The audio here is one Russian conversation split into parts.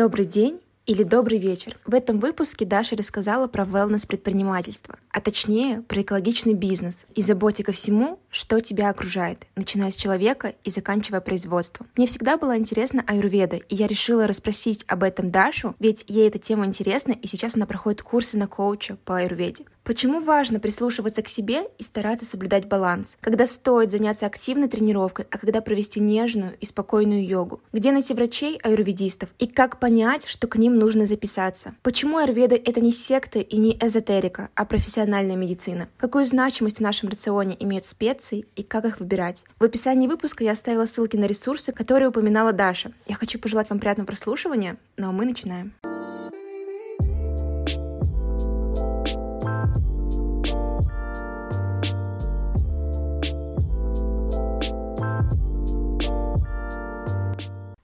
Добрый день или добрый вечер. В этом выпуске Даша рассказала про wellness предпринимательство, а точнее про экологичный бизнес и заботе ко всему, что тебя окружает, начиная с человека и заканчивая производством. Мне всегда было интересно аюрведа, и я решила расспросить об этом Дашу, ведь ей эта тема интересна, и сейчас она проходит курсы на коуча по аюрведе. Почему важно прислушиваться к себе и стараться соблюдать баланс? Когда стоит заняться активной тренировкой, а когда провести нежную и спокойную йогу? Где найти врачей аюрведистов? И как понять, что к ним нужно записаться? Почему аюрведа — это не секта и не эзотерика, а профессиональная медицина? Какую значимость в нашем рационе имеют специи и как их выбирать? В описании выпуска я оставила ссылки на ресурсы, которые упоминала Даша. Я хочу пожелать вам приятного прослушивания, ну а мы начинаем.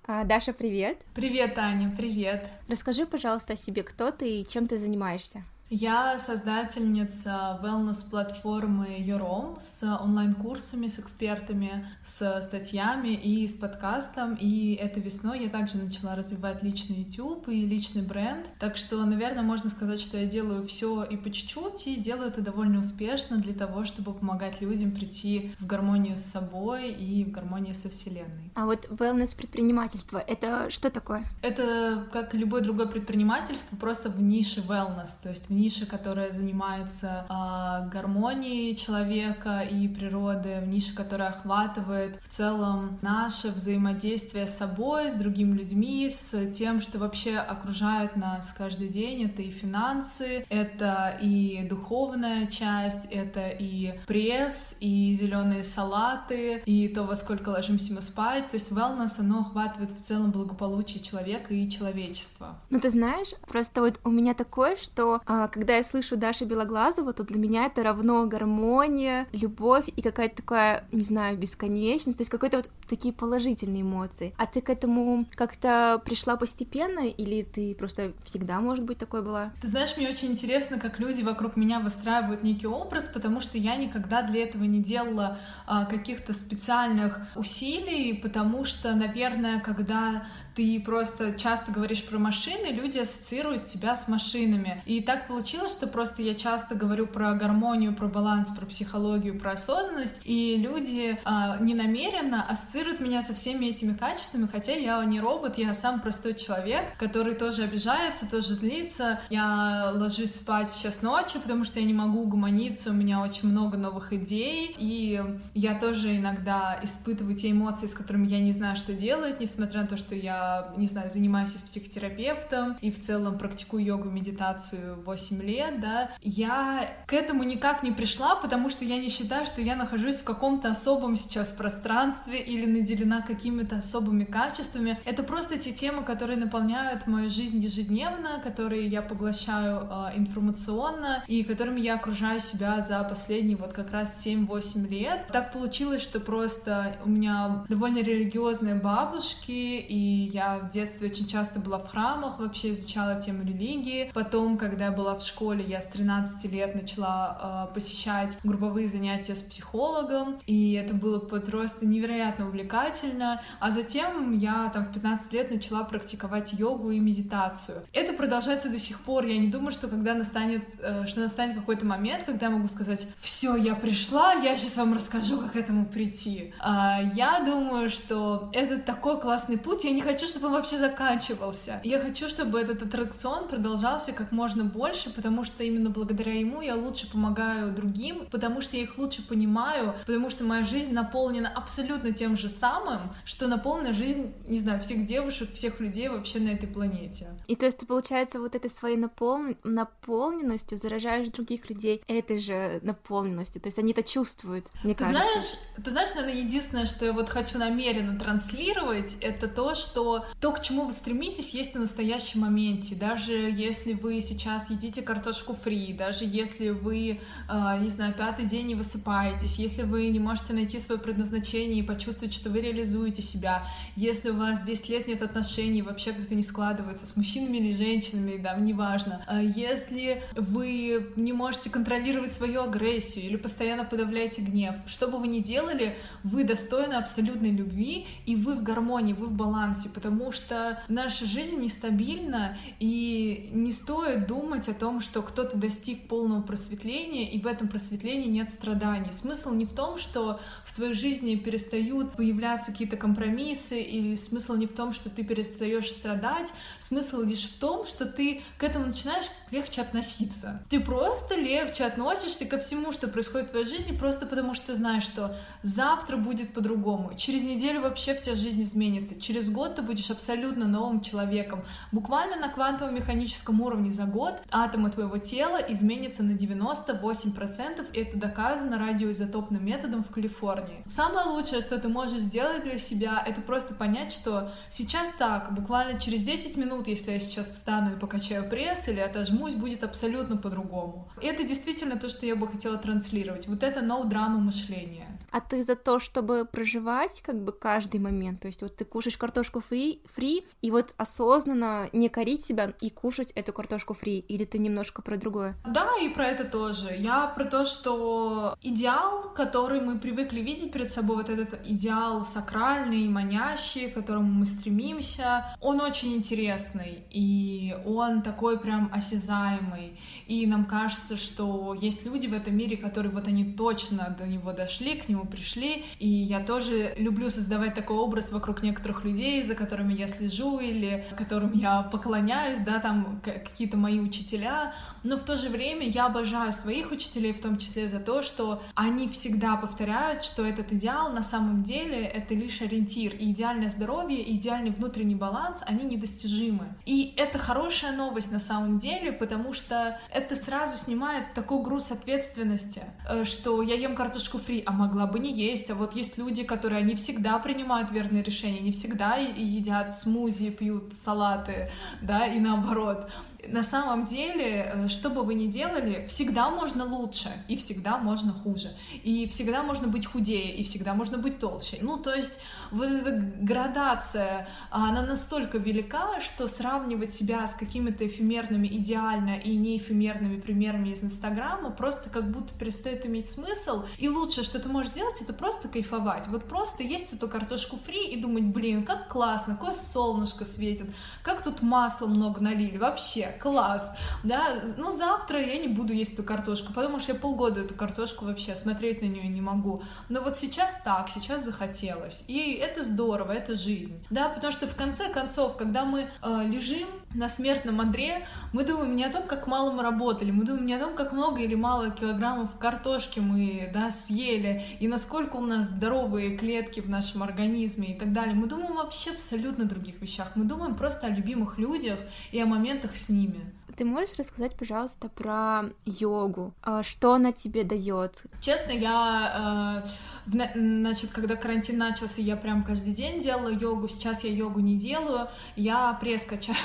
Даша, привет. Привет, Аня, привет. Расскажи, пожалуйста, о себе, кто ты и чем ты занимаешься. Я создательница wellness-платформы Юром с онлайн-курсами, с экспертами, с статьями и с подкастом. И этой весной я также начала развивать личный YouTube и личный бренд. Так что, наверное, можно сказать, что я делаю все и по чуть-чуть, и делаю это довольно успешно для того, чтобы помогать людям прийти в гармонию с собой и в гармонию со Вселенной. А вот wellness-предпринимательство — это что такое? Это, как и любое другое предпринимательство, просто в нише wellness, то есть в ниша, которая занимается э, гармонией человека и природы, в нише, которая охватывает в целом наше взаимодействие с собой, с другими людьми, с тем, что вообще окружает нас каждый день. Это и финансы, это и духовная часть, это и пресс, и зеленые салаты, и то, во сколько ложимся мы спать. То есть wellness, оно охватывает в целом благополучие человека и человечества. Ну, ты знаешь, просто вот у меня такое, что э, когда я слышу Даша Белоглазова, то для меня это равно гармония, любовь и какая-то такая, не знаю, бесконечность, то есть какой-то вот такие положительные эмоции. А ты к этому как-то пришла постепенно или ты просто всегда, может быть, такой была? Ты знаешь, мне очень интересно, как люди вокруг меня выстраивают некий образ, потому что я никогда для этого не делала а, каких-то специальных усилий, потому что, наверное, когда ты просто часто говоришь про машины, люди ассоциируют тебя с машинами. И так получилось, что просто я часто говорю про гармонию, про баланс, про психологию, про осознанность, и люди э, ненамеренно ассоциируют меня со всеми этими качествами, хотя я не робот, я сам простой человек, который тоже обижается, тоже злится. Я ложусь спать в час ночи, потому что я не могу угомониться, у меня очень много новых идей, и я тоже иногда испытываю те эмоции, с которыми я не знаю, что делать, несмотря на то, что я не знаю, занимаюсь с психотерапевтом и в целом практикую йогу, медитацию 8 лет, да, я к этому никак не пришла, потому что я не считаю, что я нахожусь в каком-то особом сейчас пространстве или наделена какими-то особыми качествами. Это просто те темы, которые наполняют мою жизнь ежедневно, которые я поглощаю э, информационно и которыми я окружаю себя за последние вот как раз 7-8 лет. Так получилось, что просто у меня довольно религиозные бабушки, и я в детстве очень часто была в храмах, вообще изучала тему религии. Потом, когда я была в школе, я с 13 лет начала э, посещать групповые занятия с психологом, и это было просто невероятно увлекательно. А затем я там в 15 лет начала практиковать йогу и медитацию. Это продолжается до сих пор. Я не думаю, что когда настанет, э, что настанет какой-то момент, когда я могу сказать, все, я пришла, я сейчас вам расскажу, как к этому прийти. Э, я думаю, что это такой классный путь. Я не хочу хочу, чтобы он вообще заканчивался. Я хочу, чтобы этот аттракцион продолжался как можно больше, потому что именно благодаря ему я лучше помогаю другим, потому что я их лучше понимаю, потому что моя жизнь наполнена абсолютно тем же самым, что наполнена жизнь, не знаю, всех девушек, всех людей вообще на этой планете. И то есть ты, получается, вот этой своей напол... наполненностью заражаешь других людей этой же наполненностью, то есть они это чувствуют, мне ты кажется. Знаешь, ты знаешь, наверное, единственное, что я вот хочу намеренно транслировать, это то, что то, к чему вы стремитесь, есть на настоящем моменте. Даже если вы сейчас едите картошку фри, даже если вы, э, не знаю, пятый день не высыпаетесь, если вы не можете найти свое предназначение и почувствовать, что вы реализуете себя, если у вас 10 лет нет отношений, вообще как-то не складывается с мужчинами или женщинами, да, неважно, э, если вы не можете контролировать свою агрессию или постоянно подавляете гнев, что бы вы ни делали, вы достойны абсолютной любви, и вы в гармонии, вы в балансе, потому что наша жизнь нестабильна, и не стоит думать о том, что кто-то достиг полного просветления, и в этом просветлении нет страданий. Смысл не в том, что в твоей жизни перестают появляться какие-то компромиссы, или смысл не в том, что ты перестаешь страдать, смысл лишь в том, что ты к этому начинаешь легче относиться. Ты просто легче относишься ко всему, что происходит в твоей жизни, просто потому что ты знаешь, что завтра будет по-другому, через неделю вообще вся жизнь изменится, через год ты будешь абсолютно новым человеком. Буквально на квантовом механическом уровне за год атомы твоего тела изменятся на 98%, и это доказано радиоизотопным методом в Калифорнии. Самое лучшее, что ты можешь сделать для себя, это просто понять, что сейчас так, буквально через 10 минут, если я сейчас встану и покачаю пресс или отожмусь, будет абсолютно по-другому. И это действительно то, что я бы хотела транслировать. Вот это no-драма мышление. А ты за то, чтобы проживать как бы каждый момент? То есть вот ты кушаешь картошку фри, фри и вот осознанно не корить себя и кушать эту картошку фри? Или ты немножко про другое? Да, и про это тоже. Я про то, что идеал, который мы привыкли видеть перед собой, вот этот идеал сакральный, манящий, к которому мы стремимся, он очень интересный, и он такой прям осязаемый. И нам кажется, что есть люди в этом мире, которые вот они точно до него дошли, к нему пришли, и я тоже люблю создавать такой образ вокруг некоторых людей, за которыми я слежу или которым я поклоняюсь, да, там какие-то мои учителя, но в то же время я обожаю своих учителей, в том числе за то, что они всегда повторяют, что этот идеал на самом деле это лишь ориентир, и идеальное здоровье, и идеальный внутренний баланс, они недостижимы. И это хорошая новость на самом деле, потому что это сразу снимает такой груз ответственности, э, что я ем картошку фри, а могла бы не есть, а вот есть люди, которые, они всегда принимают верные решения, не всегда едят смузи, пьют салаты, да, и наоборот на самом деле, э, что бы вы ни делали, всегда можно лучше, и всегда можно хуже, и всегда можно быть худее, и всегда можно быть толще. Ну, то есть вот эта градация, она настолько велика, что сравнивать себя с какими-то эфемерными идеально и неэфемерными примерами из Инстаграма просто как будто перестает иметь смысл, и лучшее, что ты можешь делать, это просто кайфовать. Вот просто есть эту картошку фри и думать, блин, как классно, какое солнышко светит, как тут масла много налили, вообще, класс, да, ну завтра я не буду есть эту картошку, потому что я полгода эту картошку вообще смотреть на нее не могу, но вот сейчас так, сейчас захотелось, и это здорово, это жизнь, да, потому что в конце концов, когда мы э, лежим на смертном одре, мы думаем не о том, как мало мы работали, мы думаем не о том, как много или мало килограммов картошки мы, да, съели, и насколько у нас здоровые клетки в нашем организме и так далее, мы думаем вообще абсолютно других вещах, мы думаем просто о любимых людях и о моментах с ними, ними. Ты можешь рассказать, пожалуйста, про йогу? А, что она тебе дает? Честно, я, э, значит, когда карантин начался, я прям каждый день делала йогу. Сейчас я йогу не делаю, я пресс качаю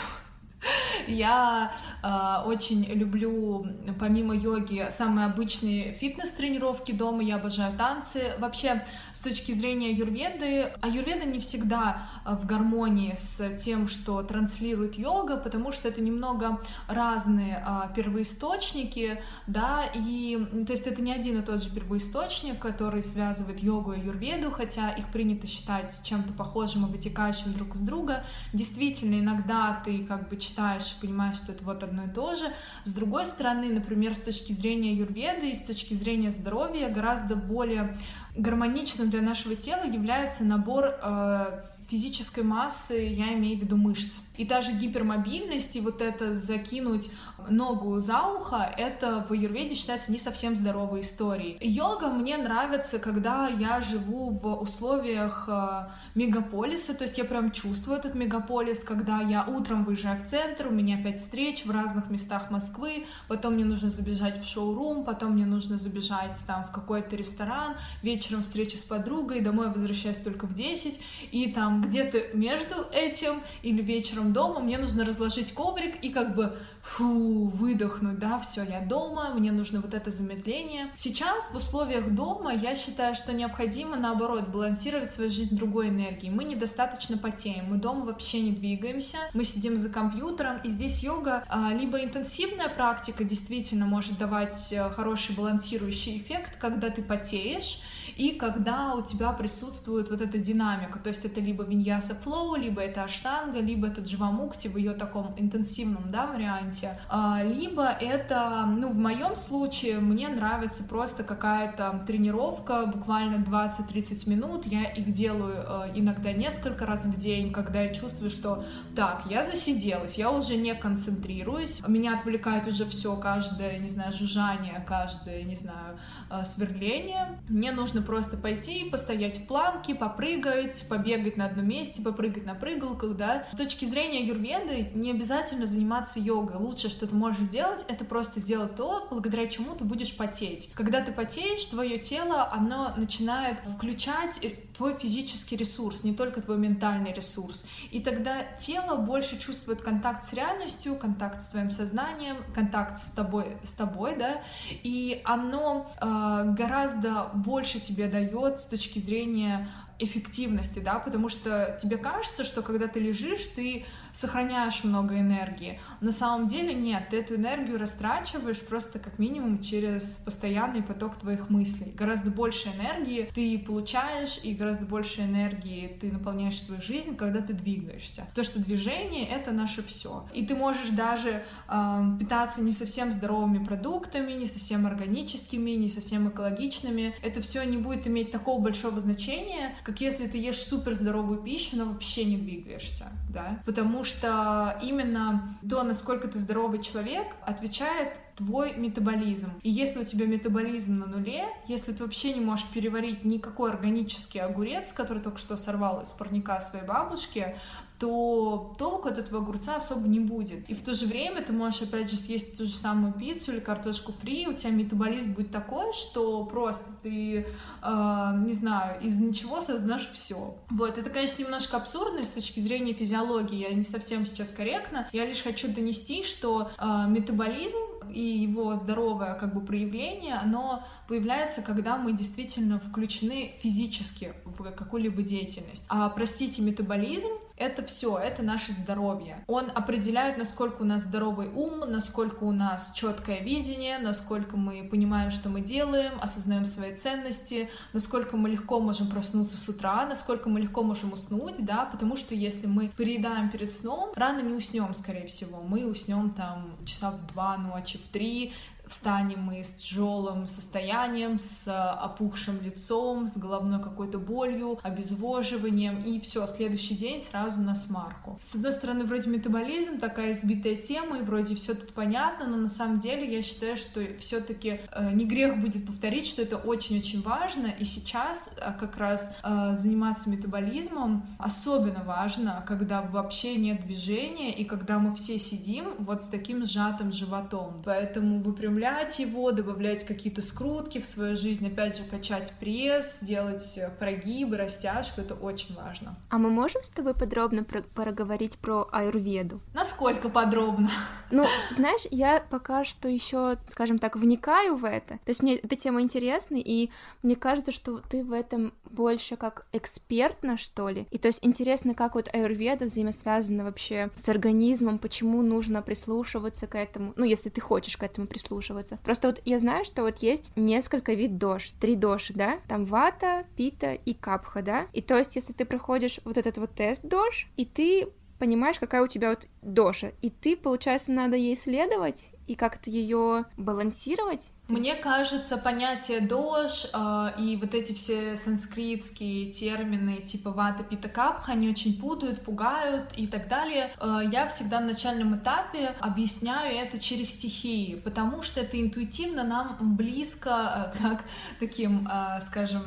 я э, очень люблю, помимо йоги, самые обычные фитнес-тренировки дома, я обожаю танцы. Вообще, с точки зрения аюрведы, аюрведа не всегда а, в гармонии с тем, что транслирует йога, потому что это немного разные э, первоисточники, да, и, то есть это не один и тот же первоисточник, который связывает йогу и аюрведу, хотя их принято считать чем-то похожим и вытекающим друг из друга. Действительно, иногда ты как бы читаешь и понимаешь, что это вот одно и то же. С другой стороны, например, с точки зрения юрведы и с точки зрения здоровья гораздо более гармоничным для нашего тела является набор э, физической массы, я имею в виду мышц. И даже гипермобильность, и вот это закинуть ногу за ухо, это в аюрведе считается не совсем здоровой историей. Йога мне нравится, когда я живу в условиях э, мегаполиса, то есть я прям чувствую этот мегаполис, когда я утром выезжаю в центр, у меня опять встреч в разных местах Москвы, потом мне нужно забежать в шоурум, потом мне нужно забежать там в какой-то ресторан, вечером встреча с подругой, домой возвращаюсь только в 10, и там где-то между этим или вечером дома мне нужно разложить коврик и как бы фу, выдохнуть, да, все, я дома, мне нужно вот это замедление. Сейчас в условиях дома я считаю, что необходимо, наоборот, балансировать свою жизнь другой энергией. Мы недостаточно потеем, мы дома вообще не двигаемся, мы сидим за компьютером, и здесь йога а, либо интенсивная практика действительно может давать э, хороший балансирующий эффект, когда ты потеешь, и когда у тебя присутствует вот эта динамика, то есть это либо виньяса флоу, либо это аштанга, либо это дживамукти в ее таком интенсивном, да, варианте, а, либо это, ну, в моем случае мне нравится просто какая-то тренировка, буквально 20-30 минут, я их делаю э, иногда несколько раз в день, когда я чувствую, что так, я засиделась, я уже не концентрируюсь, меня отвлекает уже все, каждое, не знаю, жужжание, каждое, не знаю, э, сверление, мне нужно нужно просто пойти, постоять в планке, попрыгать, побегать на одном месте, попрыгать на прыгалках, да. С точки зрения юрведы не обязательно заниматься йогой. Лучше, что ты можешь делать, это просто сделать то, благодаря чему ты будешь потеть. Когда ты потеешь, твое тело, оно начинает включать твой физический ресурс, не только твой ментальный ресурс. И тогда тело больше чувствует контакт с реальностью, контакт с твоим сознанием, контакт с тобой, с тобой, да, и оно э, гораздо больше тебе дает с точки зрения эффективности, да, потому что тебе кажется, что когда ты лежишь, ты сохраняешь много энергии. На самом деле нет, ты эту энергию растрачиваешь просто как минимум через постоянный поток твоих мыслей. Гораздо больше энергии ты получаешь, и гораздо больше энергии ты наполняешь свою жизнь, когда ты двигаешься. То, что движение — это наше все. И ты можешь даже э, питаться не совсем здоровыми продуктами, не совсем органическими, не совсем экологичными. Это все не будет иметь такого большого значения, как если ты ешь супер здоровую пищу, но вообще не двигаешься, да, потому что именно то, насколько ты здоровый человек, отвечает твой метаболизм. И если у тебя метаболизм на нуле, если ты вообще не можешь переварить никакой органический огурец, который только что сорвал из парника своей бабушки, то толку от этого огурца особо не будет. И в то же время ты можешь, опять же, съесть ту же самую пиццу или картошку фри, у тебя метаболизм будет такой, что просто ты, э, не знаю, из ничего создашь все. Вот, это, конечно, немножко абсурдно с точки зрения физиологии, я не совсем сейчас корректно, я лишь хочу донести, что э, метаболизм и его здоровое как бы проявление, оно появляется, когда мы действительно включены физически в какую-либо деятельность. А, простите, метаболизм это все, это наше здоровье. Он определяет, насколько у нас здоровый ум, насколько у нас четкое видение, насколько мы понимаем, что мы делаем, осознаем свои ценности, насколько мы легко можем проснуться с утра, насколько мы легко можем уснуть, да, потому что если мы переедаем перед сном, рано не уснем, скорее всего, мы уснем там часа в два ночи, в три, встанем мы с тяжелым состоянием, с опухшим лицом, с головной какой-то болью, обезвоживанием, и все, следующий день сразу на смарку. С одной стороны, вроде метаболизм, такая избитая тема, и вроде все тут понятно, но на самом деле я считаю, что все-таки э, не грех будет повторить, что это очень-очень важно, и сейчас э, как раз э, заниматься метаболизмом особенно важно, когда вообще нет движения, и когда мы все сидим вот с таким сжатым животом. Поэтому выпрямляем добавлять его, добавлять какие-то скрутки в свою жизнь, опять же, качать пресс, делать э, прогибы, растяжку, это очень важно. А мы можем с тобой подробно про проговорить про аюрведу? Насколько подробно? Ну, знаешь, я пока что еще, скажем так, вникаю в это. То есть мне эта тема интересна, и мне кажется, что ты в этом больше как экспертна, что ли. И то есть интересно, как вот аюрведа взаимосвязана вообще с организмом, почему нужно прислушиваться к этому, ну, если ты хочешь к этому прислушиваться прислушиваться. Просто вот я знаю, что вот есть несколько вид дош, три доши, да, там вата, пита и капха, да, и то есть если ты проходишь вот этот вот тест дош, и ты понимаешь, какая у тебя вот доша, и ты, получается, надо ей следовать и как-то ее балансировать. Мне кажется, понятие дож э, и вот эти все санскритские термины типа вата, пита, капха, они очень путают, пугают и так далее. Э, я всегда на начальном этапе объясняю это через стихии, потому что это интуитивно нам близко, э, как таким, э, скажем,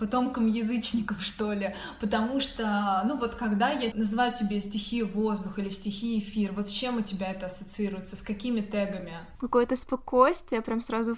потомком язычников, что ли, потому что, ну вот когда я называю тебе стихию воздух или стихии эфир, вот с чем у тебя это ассоциируется, с какими тегами? Какое-то спокойствие, прям сразу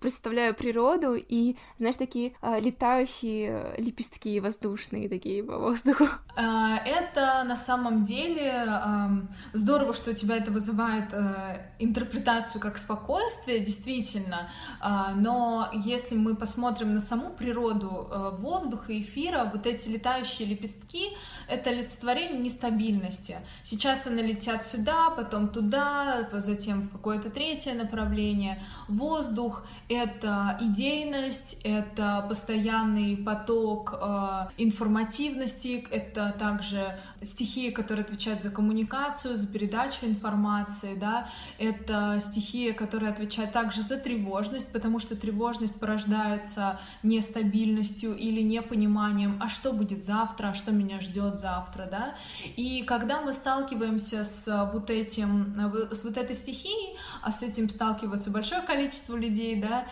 представляю природу и, знаешь, такие э, летающие лепестки воздушные такие по воздуху. А, это на самом деле э, здорово, что у тебя это вызывает э, интерпретацию как спокойствие, действительно, э, но если мы посмотрим на саму природу Э, воздуха, эфира, вот эти летающие лепестки — это олицетворение нестабильности. Сейчас они летят сюда, потом туда, затем в какое-то третье направление. Воздух — это идейность, это постоянный поток э, информативности, это также стихия, которая отвечает за коммуникацию, за передачу информации, да, это стихия, которая отвечает также за тревожность, потому что тревожность порождается нестабильностью, грустью или непониманием, а что будет завтра, а что меня ждет завтра, да. И когда мы сталкиваемся с вот этим, с вот этой стихией, а с этим сталкивается большое количество людей, да,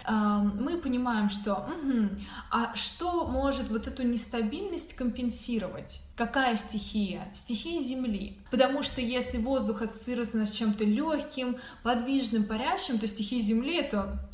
мы понимаем, что, угу, а что может вот эту нестабильность компенсировать? Какая стихия? Стихия Земли. Потому что если воздух ассоциируется у нас с чем-то легким, подвижным, парящим, то стихия Земли это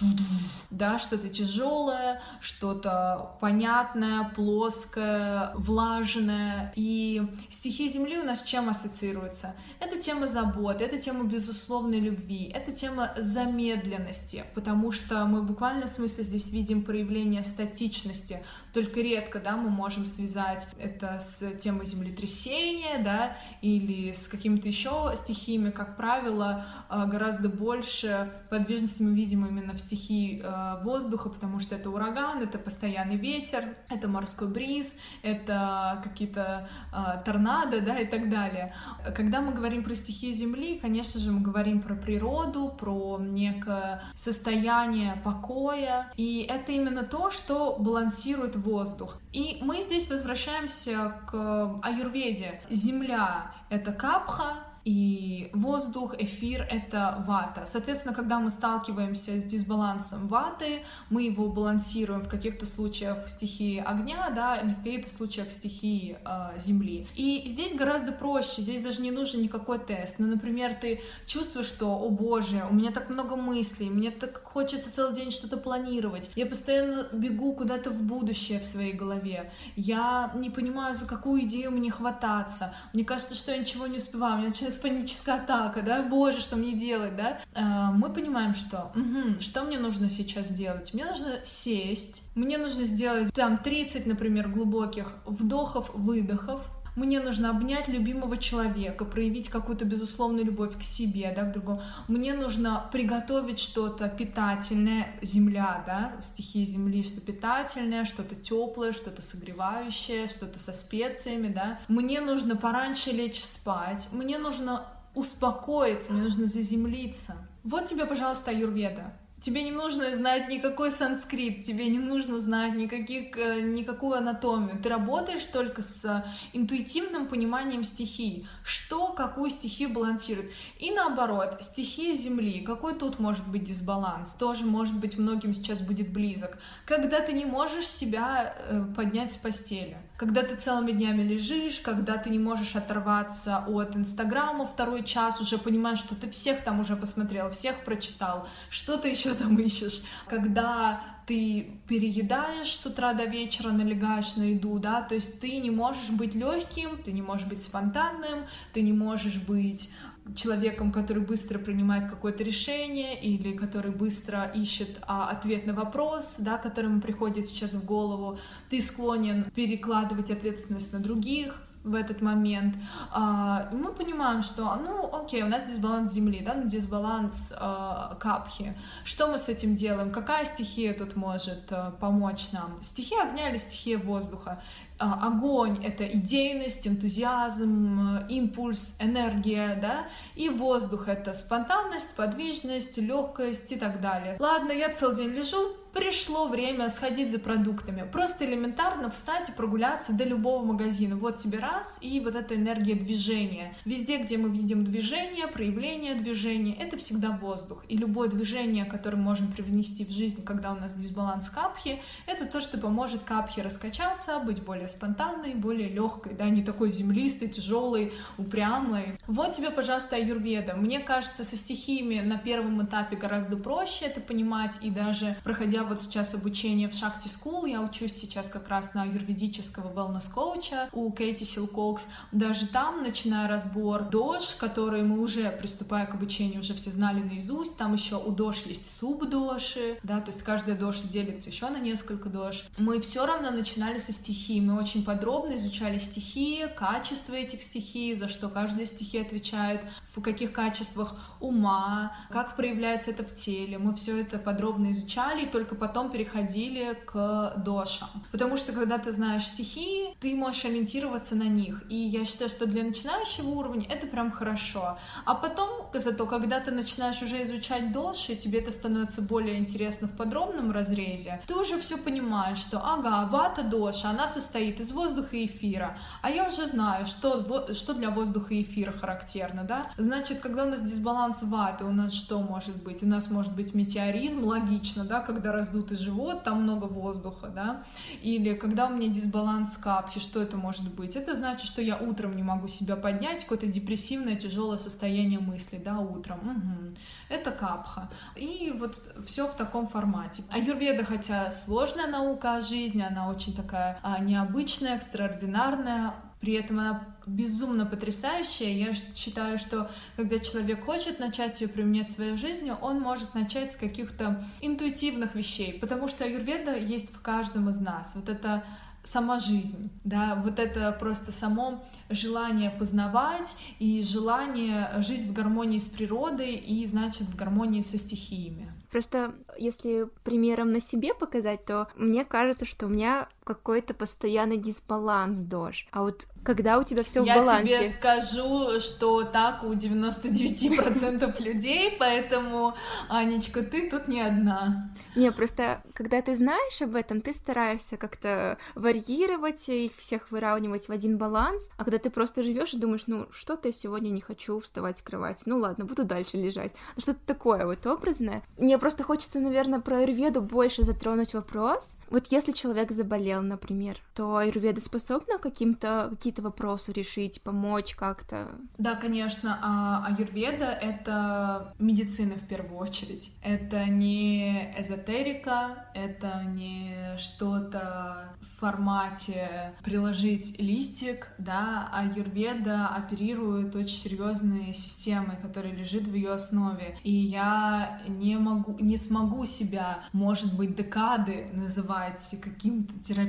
да, что-то тяжелое, что-то понятное, плоское, влажное. И стихия Земли у нас с чем ассоциируется? Это тема заботы, это тема безусловной любви, это тема замедленности, потому что мы буквально в смысле здесь видим проявление статичности. Только редко, да, мы можем связать это с тем темой землетрясения, да, или с какими-то еще стихиями, как правило, э, гораздо больше подвижности мы видим именно в стихии э, воздуха, потому что это ураган, это постоянный ветер, это морской бриз, это какие-то э, торнадо, да, и так далее. Когда мы говорим про стихию Земли, конечно же, мы говорим про природу, про некое состояние покоя, и это именно то, что балансирует воздух. И мы здесь возвращаемся к аюрведе земля — это капха, и воздух, эфир — это вата. Соответственно, когда мы сталкиваемся с дисбалансом ваты, мы его балансируем в каких-то случаях в стихии огня, да, или в каких-то случаях в стихии э, земли. И здесь гораздо проще, здесь даже не нужен никакой тест. Ну, например, ты чувствуешь, что, о боже, у меня так много мыслей, мне так хочется целый день что-то планировать, я постоянно бегу куда-то в будущее в своей голове, я не понимаю, за какую идею мне хвататься, мне кажется, что я ничего не успеваю, мне начинает паническая атака, да, боже, что мне делать, да, а, мы понимаем, что, угу, что мне нужно сейчас делать? Мне нужно сесть, мне нужно сделать там 30, например, глубоких вдохов, выдохов, мне нужно обнять любимого человека, проявить какую-то безусловную любовь к себе, да, к другому. Мне нужно приготовить что-то питательное, земля, да, стихии земли, что питательное, что-то теплое, что-то согревающее, что-то со специями, да. Мне нужно пораньше лечь спать, мне нужно успокоиться, мне нужно заземлиться. Вот тебе, пожалуйста, аюрведа. Тебе не нужно знать никакой санскрит, тебе не нужно знать никаких, э, никакую анатомию. Ты работаешь только с интуитивным пониманием стихий, что какую стихию балансирует. И наоборот, стихия Земли, какой тут может быть дисбаланс, тоже может быть многим сейчас будет близок. Когда ты не можешь себя э, поднять с постели, когда ты целыми днями лежишь, когда ты не можешь оторваться от Инстаграма второй час, уже понимаешь, что ты всех там уже посмотрел, всех прочитал, что ты еще там ищешь, когда ты переедаешь с утра до вечера, налегаешь на еду, да, то есть ты не можешь быть легким, ты не можешь быть спонтанным, ты не можешь быть человеком, который быстро принимает какое-то решение или который быстро ищет а, ответ на вопрос, да, который ему приходит сейчас в голову, ты склонен перекладывать ответственность на других, в этот момент, а, мы понимаем, что, ну, окей, у нас дисбаланс Земли, да, дисбаланс а, Капхи. Что мы с этим делаем? Какая стихия тут может а, помочь нам? Стихия огня или стихия воздуха? А, огонь — это идейность, энтузиазм, импульс, энергия, да, и воздух — это спонтанность, подвижность, легкость и так далее. Ладно, я целый день лежу, пришло время сходить за продуктами. Просто элементарно встать и прогуляться до любого магазина. Вот тебе раз, и вот эта энергия движения. Везде, где мы видим движение, проявление движения, это всегда воздух. И любое движение, которое мы можем привнести в жизнь, когда у нас дисбаланс капхи, это то, что поможет капхе раскачаться, быть более спонтанной, более легкой, да, не такой землистой, тяжелой, упрямой. Вот тебе, пожалуйста, аюрведа. Мне кажется, со стихиями на первом этапе гораздо проще это понимать, и даже проходя вот сейчас обучение в Шакти School, я учусь сейчас как раз на аюрведического wellness-коуча у Кейти Силкокс, даже там, начиная разбор дож, который мы уже, приступая к обучению, уже все знали наизусть, там еще у дож есть субдоши, да, то есть каждая доша делится еще на несколько дож. Мы все равно начинали со стихий, мы очень подробно изучали стихии, качество этих стихий, за что каждая стихия отвечает, в каких качествах ума, как проявляется это в теле. Мы все это подробно изучали, и только потом переходили к дошам. Потому что когда ты знаешь стихии, ты можешь ориентироваться на них. И я считаю, что для начинающего уровня это прям хорошо. А потом, зато, когда ты начинаешь уже изучать доши, тебе это становится более интересно в подробном разрезе, ты уже все понимаешь, что ага, вата доша, она состоит из воздуха и эфира. А я уже знаю, что, что для воздуха и эфира характерно, да? Значит, когда у нас дисбаланс ваты, у нас что может быть? У нас может быть метеоризм, логично, да, когда раздутый живот, там много воздуха, да? Или когда у меня дисбаланс капхи, что это может быть? Это значит, что я утром не могу себя поднять, какое-то депрессивное, тяжелое состояние мысли, да, утром. Угу. Это капха. И вот все в таком формате. Аюрведа, хотя сложная наука о жизни, она очень такая а, необычная, экстраординарная, при этом она безумно потрясающая. Я считаю, что когда человек хочет начать ее применять в своей жизни, он может начать с каких-то интуитивных вещей, потому что аюрведа есть в каждом из нас. Вот это сама жизнь, да, вот это просто само желание познавать и желание жить в гармонии с природой и, значит, в гармонии со стихиями. Просто если примером на себе показать, то мне кажется, что у меня какой-то постоянный дисбаланс дождь. А вот когда у тебя все в балансе. Я тебе скажу, что так у 99% людей, поэтому, Анечка, ты тут не одна. Не, просто когда ты знаешь об этом, ты стараешься как-то варьировать их всех выравнивать в один баланс, а когда ты просто живешь и думаешь, ну что-то я сегодня не хочу вставать с кровати, ну ладно, буду дальше лежать. Ну что-то такое вот образное. Мне просто хочется, наверное, про аюрведу больше затронуть вопрос. Вот если человек заболел, например, то аюрведа способна каким-то какие-то вопросы решить, помочь как-то? Да, конечно. А аюрведа — это медицина в первую очередь. Это не эзотерика, это не что-то в формате приложить листик, да, а аюрведа оперирует очень серьезной системой, которая лежит в ее основе. И я не могу, не смогу себя, может быть, декады называть каким-то терапевтом,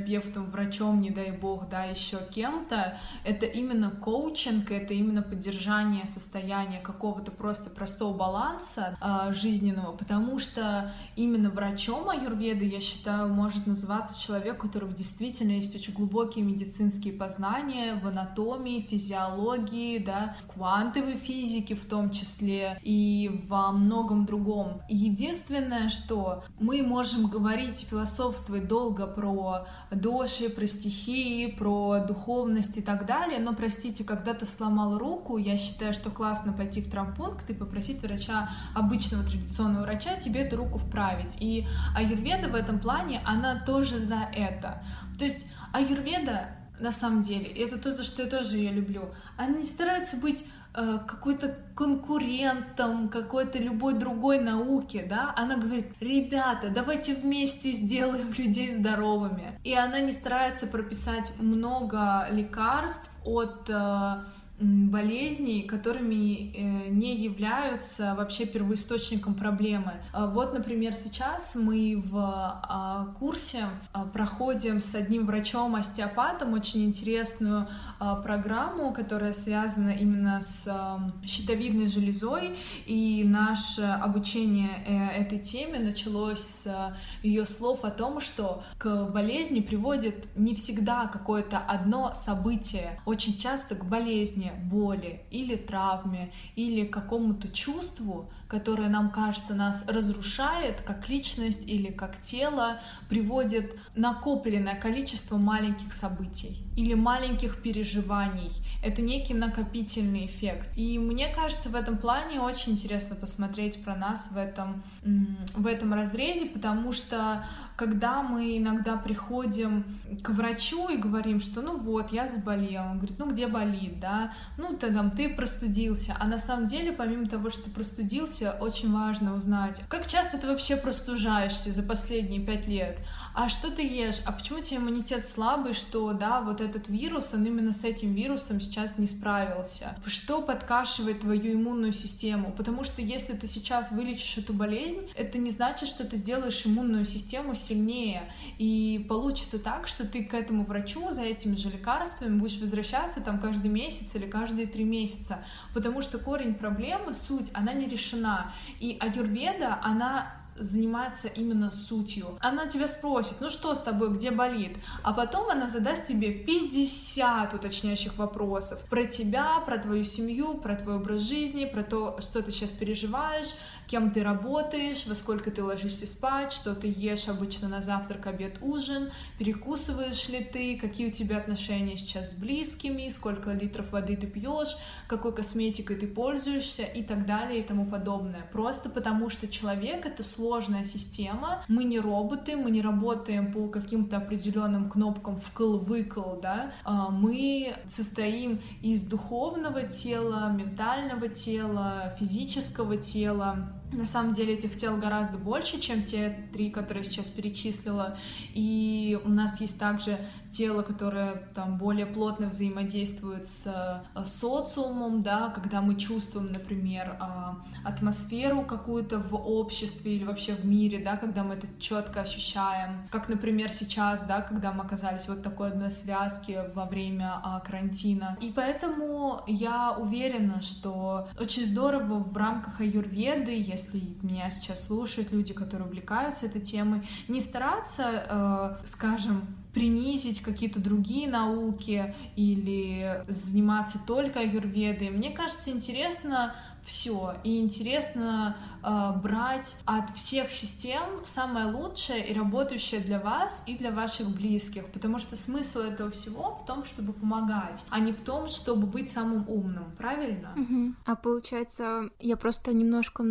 врачом, не дай бог, да, еще кем-то. Это именно коучинг, это именно поддержание состояния какого-то просто простого баланса э, жизненного, потому что именно врачом аюрведы, я считаю, может называться человек, у которого действительно есть очень глубокие медицинские познания в анатомии, физиологии, да, в квантовой физике в том числе и во многом другом. Единственное, что мы можем говорить, философствовать долго про доши, про стихии, про духовность и так далее, но, простите, когда ты сломал руку, я считаю, что классно пойти в травмпункт и попросить врача, обычного традиционного врача, тебе эту руку вправить. И аюрведа в этом плане, она тоже за это. То есть аюрведа на самом деле, это то, за что я тоже ее люблю, она не старается быть какой-то конкурентом какой-то любой другой науки, да, она говорит, ребята, давайте вместе сделаем людей здоровыми. И она не старается прописать много лекарств от э, болезней, которыми э, не являются вообще первоисточником проблемы. А вот, например, сейчас мы в а, курсе а, проходим с одним врачом-остеопатом очень интересную программу, которая связана именно с щитовидной железой, и наше обучение э, этой теме началось с ее слов о том, что к болезни приводит не всегда какое-то одно событие, очень часто к болезни болезни, боли или травме, или какому-то чувству, которое нам кажется нас разрушает как личность или как тело, приводит накопленное количество маленьких событий или маленьких переживаний. Это некий накопительный эффект. И мне кажется, в этом плане очень интересно посмотреть про нас в этом, в этом разрезе, потому что когда мы иногда приходим к врачу и говорим, что ну вот, я заболел, он говорит, ну где болит, да, ну ты там, ты простудился, а на самом деле, помимо того, что ты простудился, очень важно узнать, как часто ты вообще простужаешься за последние пять лет, а что ты ешь, а почему у тебя иммунитет слабый, что, да, вот этот вирус, он именно с этим вирусом сейчас не справился, что подкашивает твою иммунную систему, потому что если ты сейчас вылечишь эту болезнь, это не значит, что ты сделаешь иммунную систему сильнее. И получится так, что ты к этому врачу за этими же лекарствами будешь возвращаться там каждый месяц или каждые три месяца, потому что корень проблемы, суть, она не решена. И аюрведа, она занимается именно сутью. Она тебя спросит, ну что с тобой, где болит? А потом она задаст тебе 50 уточняющих вопросов про тебя, про твою семью, про твой образ жизни, про то, что ты сейчас переживаешь, кем ты работаешь, во сколько ты ложишься спать, что ты ешь обычно на завтрак, обед, ужин, перекусываешь ли ты, какие у тебя отношения сейчас с близкими, сколько литров воды ты пьешь, какой косметикой ты пользуешься и так далее и тому подобное. Просто потому что человек — это сложная система, мы не роботы, мы не работаем по каким-то определенным кнопкам вкл-выкл, да, а, мы состоим из духовного тела, ментального тела, физического тела, на самом деле этих тел гораздо больше, чем те три, которые я сейчас перечислила. И у нас есть также тело, которое там более плотно взаимодействует с э, социумом, да, когда мы чувствуем, например, а, атмосферу какую-то в обществе или вообще в мире, да, когда мы это четко ощущаем. Как, например, сейчас, да, когда мы оказались вот такой одной связке во время а, карантина. И поэтому я уверена, что очень здорово в рамках аюрведы, если меня сейчас слушают люди, которые увлекаются этой темой, не стараться, э, скажем, принизить какие-то другие науки или заниматься только аюрведой. Мне кажется, интересно все. И интересно э, брать от всех систем самое лучшее и работающее для вас и для ваших близких, потому что смысл этого всего в том, чтобы помогать, а не в том, чтобы быть самым умным, правильно? Угу. А получается, я просто немножко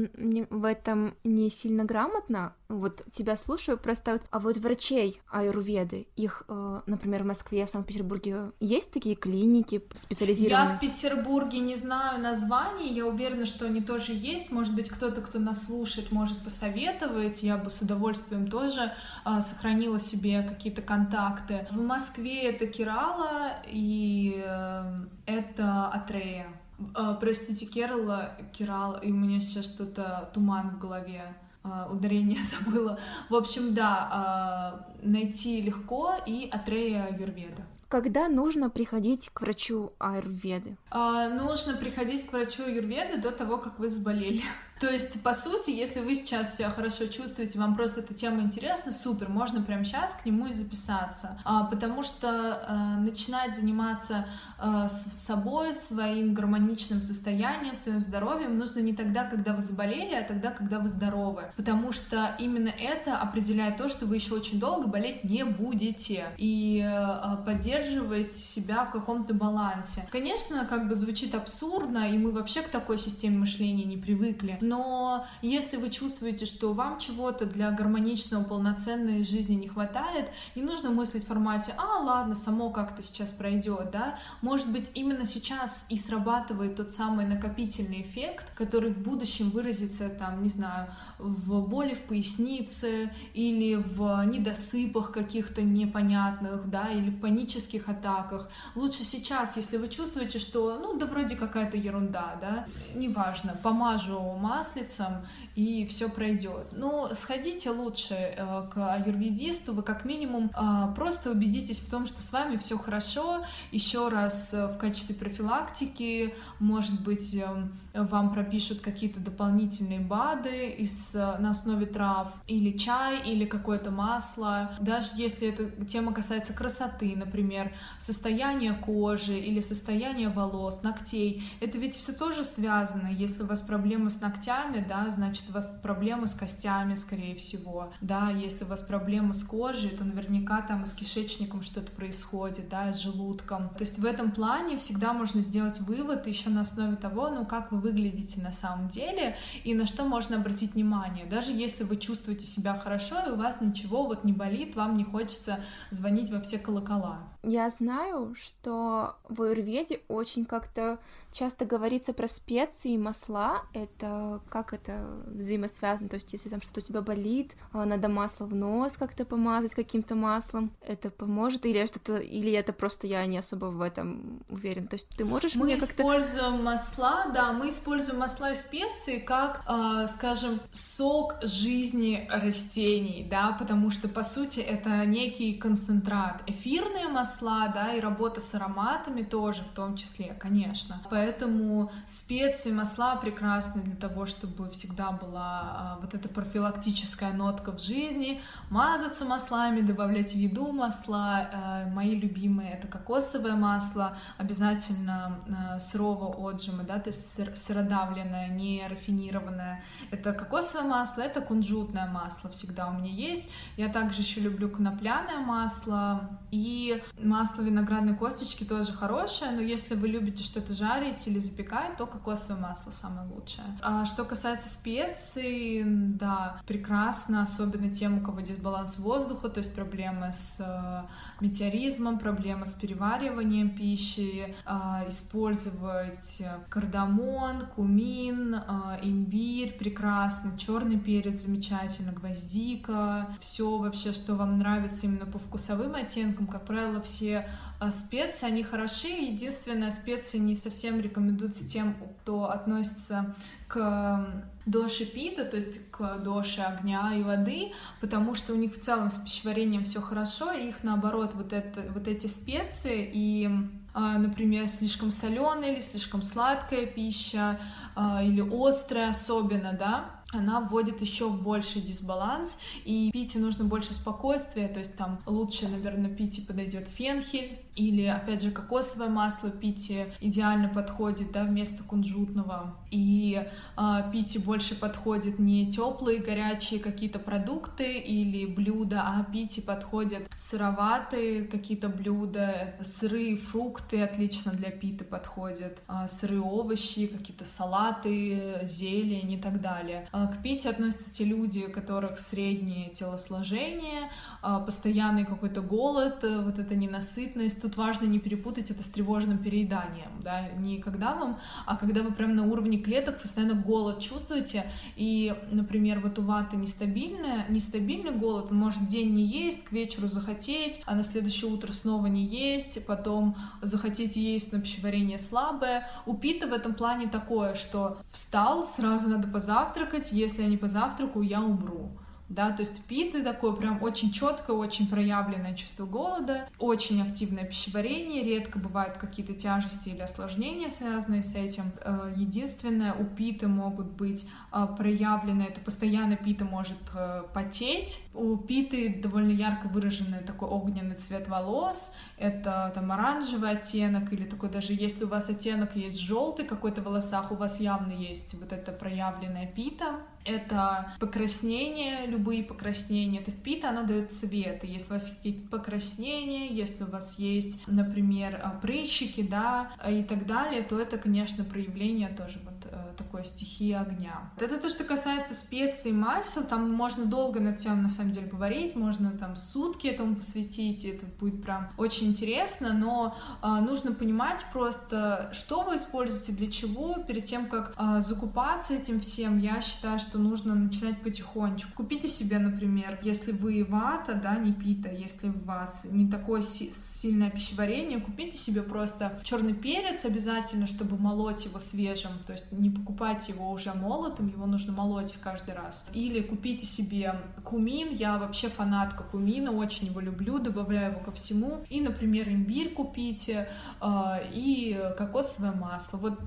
в этом не сильно грамотна, вот тебя слушаю, просто вот, а вот врачей аюрведы, их, э, например, в Москве, в Санкт-Петербурге есть такие клиники специализированные? Я в Петербурге не знаю названий, я уверена, что они тоже есть, может быть, кто-то, кто нас слушает, может посоветовать, я бы с удовольствием тоже э, сохранила себе какие-то контакты. В Москве это Кирала и э, это Атрея. Э, простите, Керала, Кирал, и у меня сейчас что-то туман в голове. А, ударение забыла. В общем, да, а, найти легко и Атрея Юрведа. Когда нужно приходить к врачу аюрведы? А, нужно приходить к врачу аюрведы до того, как вы заболели. То есть, по сути, если вы сейчас себя хорошо чувствуете, вам просто эта тема интересна, супер, можно прямо сейчас к нему и записаться. А, потому что а, начинать заниматься а, с собой, своим гармоничным состоянием, своим здоровьем нужно не тогда, когда вы заболели, а тогда, когда вы здоровы. Потому что именно это определяет то, что вы еще очень долго болеть не будете. И а, поддерживать себя в каком-то балансе. Конечно, как бы звучит абсурдно, и мы вообще к такой системе мышления не привыкли но если вы чувствуете, что вам чего-то для гармоничного, полноценной жизни не хватает, не нужно мыслить в формате, а, ладно, само как-то сейчас пройдет, да, может быть, именно сейчас и срабатывает тот самый накопительный эффект, который в будущем выразится, там, не знаю, в боли в пояснице или в недосыпах каких-то непонятных, да, или в панических атаках. Лучше сейчас, если вы чувствуете, что, ну, да вроде какая-то ерунда, да, неважно, помажу маслом, маслицем, и все пройдет. Ну, сходите лучше э, к аюрведисту, вы как минимум э, просто убедитесь в том, что с вами все хорошо. Еще раз э, в качестве профилактики, может быть, э, вам пропишут какие-то дополнительные БАДы из, на основе трав, или чай, или какое-то масло. Даже если эта тема касается красоты, например, состояния кожи или состояния волос, ногтей, это ведь все тоже связано. Если у вас проблемы с ногтями, да, значит у вас проблемы с костями, скорее всего. Да, если у вас проблемы с кожей, то наверняка там и с кишечником что-то происходит, да, с желудком. То есть в этом плане всегда можно сделать вывод еще на основе того, ну, как вы выглядите на самом деле и на что можно обратить внимание. Даже если вы чувствуете себя хорошо и у вас ничего вот не болит, вам не хочется звонить во все колокола. Я знаю, что в аюрведе очень как-то часто говорится про специи и масла. Это как это взаимосвязано? То есть, если там что-то у тебя болит, а, надо масло в нос как-то помазать каким-то маслом, это поможет? Или что-то, или это просто я не особо в этом уверен? То есть, ты можешь мы мне как-то... используем масла, да, мы используем масла и специи как, э, скажем, сок жизни растений, да, потому что, по сути, это некий концентрат. Эфирные масла масла, да, и работа с ароматами тоже в том числе, конечно. Поэтому специи, масла прекрасны для того, чтобы всегда была а, вот эта профилактическая нотка в жизни, мазаться маслами, добавлять в еду масла. А, мои любимые это кокосовое масло, обязательно а, сырого отжима, да, то есть сыр, сыродавленное, не рафинированное. Это кокосовое масло, это кунжутное масло всегда у меня есть. Я также еще люблю конопляное масло и Масло виноградной косточки тоже хорошее, но если вы любите что-то жарить или запекать, то кокосовое масло самое лучшее. А что касается специй, да, прекрасно, особенно тем, у кого дисбаланс воздуха, то есть проблемы с э, метеоризмом, проблемы с перевариванием пищи, э, использовать кардамон, кумин, э, имбирь прекрасно, черный перец замечательно, гвоздика, все вообще, что вам нравится именно по вкусовым оттенкам, как правило, все а, специи, они хороши. Единственное, специи не совсем рекомендуются тем, кто относится к доши пита, то есть к доше огня и воды, потому что у них в целом с пищеварением все хорошо, и их наоборот вот, это, вот эти специи и а, например, слишком соленая или слишком сладкая пища, а, или острая особенно, да, она вводит еще в больший дисбаланс, и пить нужно больше спокойствия, то есть там лучше, наверное, пить и подойдет фенхель, или, опять же, кокосовое масло пите идеально подходит, да, вместо кунжутного. И а, пите больше подходит не теплые, горячие какие-то продукты или блюда, а пите подходят сыроватые какие-то блюда, сырые фрукты отлично для питы подходят, а, сырые овощи, какие-то салаты, зелень и так далее. А, к пите относятся те люди, у которых среднее телосложение, а, постоянный какой-то голод, вот эта ненасытность, важно не перепутать это с тревожным перееданием, да, не когда вам, а когда вы прям на уровне клеток постоянно голод чувствуете, и, например, вот у ваты нестабильная, нестабильный голод, он может день не есть, к вечеру захотеть, а на следующее утро снова не есть, потом захотеть есть, но пищеварение слабое. У пита в этом плане такое, что встал, сразу надо позавтракать, если я не позавтракаю, я умру да, то есть питы такое прям очень четкое, очень проявленное чувство голода, очень активное пищеварение, редко бывают какие-то тяжести или осложнения, связанные с этим. Э, единственное, у питы могут быть э, проявлены, это постоянно пита может э, потеть, у питы довольно ярко выраженный такой огненный цвет волос, это там оранжевый оттенок или такой даже если у вас оттенок есть желтый какой-то в волосах, у вас явно есть вот это проявленная пита, это покраснение, любые покраснения. То есть пита, она дает цветы. Если у вас какие-то покраснения, если у вас есть, например, а, прыщики, да, и так далее, то это, конечно, проявление тоже вот э, такой стихии огня. Это то, что касается специй, масел, там можно долго на эту тему, на самом деле, говорить, можно там сутки этому посвятить, и это будет прям очень интересно, но э, нужно понимать просто, что вы используете, для чего, перед тем, как э, закупаться этим всем, я считаю, что нужно начинать потихонечку. Купите себе, например, если вы вата, да, не пита, если у вас не такое си- сильное пищеварение, купите себе просто черный перец обязательно, чтобы молоть его свежим, то есть не покупать его уже молотым, его нужно молоть каждый раз. Или купите себе кумин, я вообще фанатка кумина, очень его люблю, добавляю его ко всему. И, например, имбирь купите, э, и кокосовое масло. Вот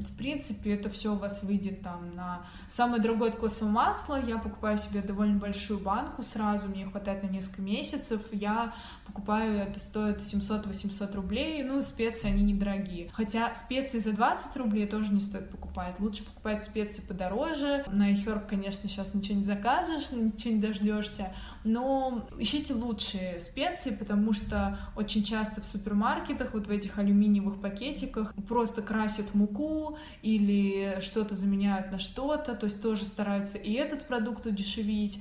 в принципе, это все у вас выйдет там на самое дорогое кокосовое масло. Я покупаю себе довольно большую банку сразу, мне хватает на несколько месяцев. Я покупаю, это стоит 700-800 рублей, ну, специи, они недорогие. Хотя специи за 20 рублей тоже не стоит покупать. Лучше покупать специи подороже. На iHerb, конечно, сейчас ничего не закажешь, ничего не дождешься, но ищите лучшие специи, потому что очень часто в супермаркетах, вот в этих алюминиевых пакетиках, просто красят муку или что-то заменяют на что-то, то есть тоже стараются и этот продукт удешевить,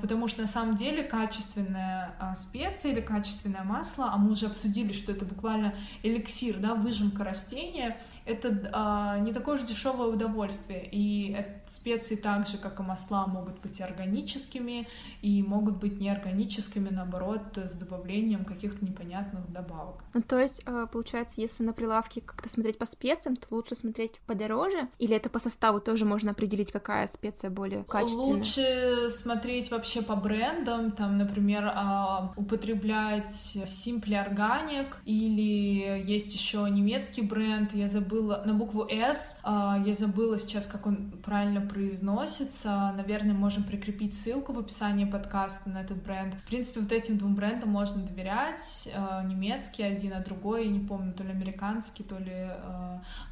потому что на самом деле качественная специя или качественное масло, а мы уже обсудили, что это буквально эликсир, да, выжимка растения, это а, не такое же дешевое удовольствие. И специи так же, как и масла, могут быть органическими и могут быть неорганическими, наоборот, с добавлением каких-то непонятных добавок. Ну, то есть, а, получается, если на прилавке как-то смотреть по специям, то лучше смотреть подороже, или это по составу тоже можно определить, какая специя более качественная? Лучше смотреть вообще по брендам, там, например, а, употреблять Simple Organic, или есть еще немецкий бренд, я забыла на букву S, а, я забыла сейчас, как он правильно произносится. Наверное, можем прикрепить ссылку в описании подкаста на этот бренд. В принципе, вот этим двум брендам можно доверять. А, немецкий один, а другой, не помню, то ли американский, то ли...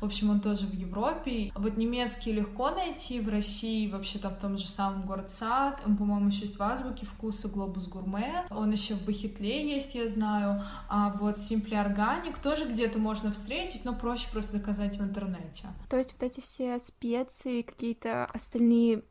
В общем, он тоже в Европе. Вот немецкий легко найти в России, вообще там в том же самом город Сад. По-моему, есть в Азбуке вкуса Глобус Гурме. Он еще в Бахитле есть, я знаю. А вот Simple Organic тоже где-то можно встретить, но проще просто заказать в интернете. То есть вот эти все специи, какие-то остальные,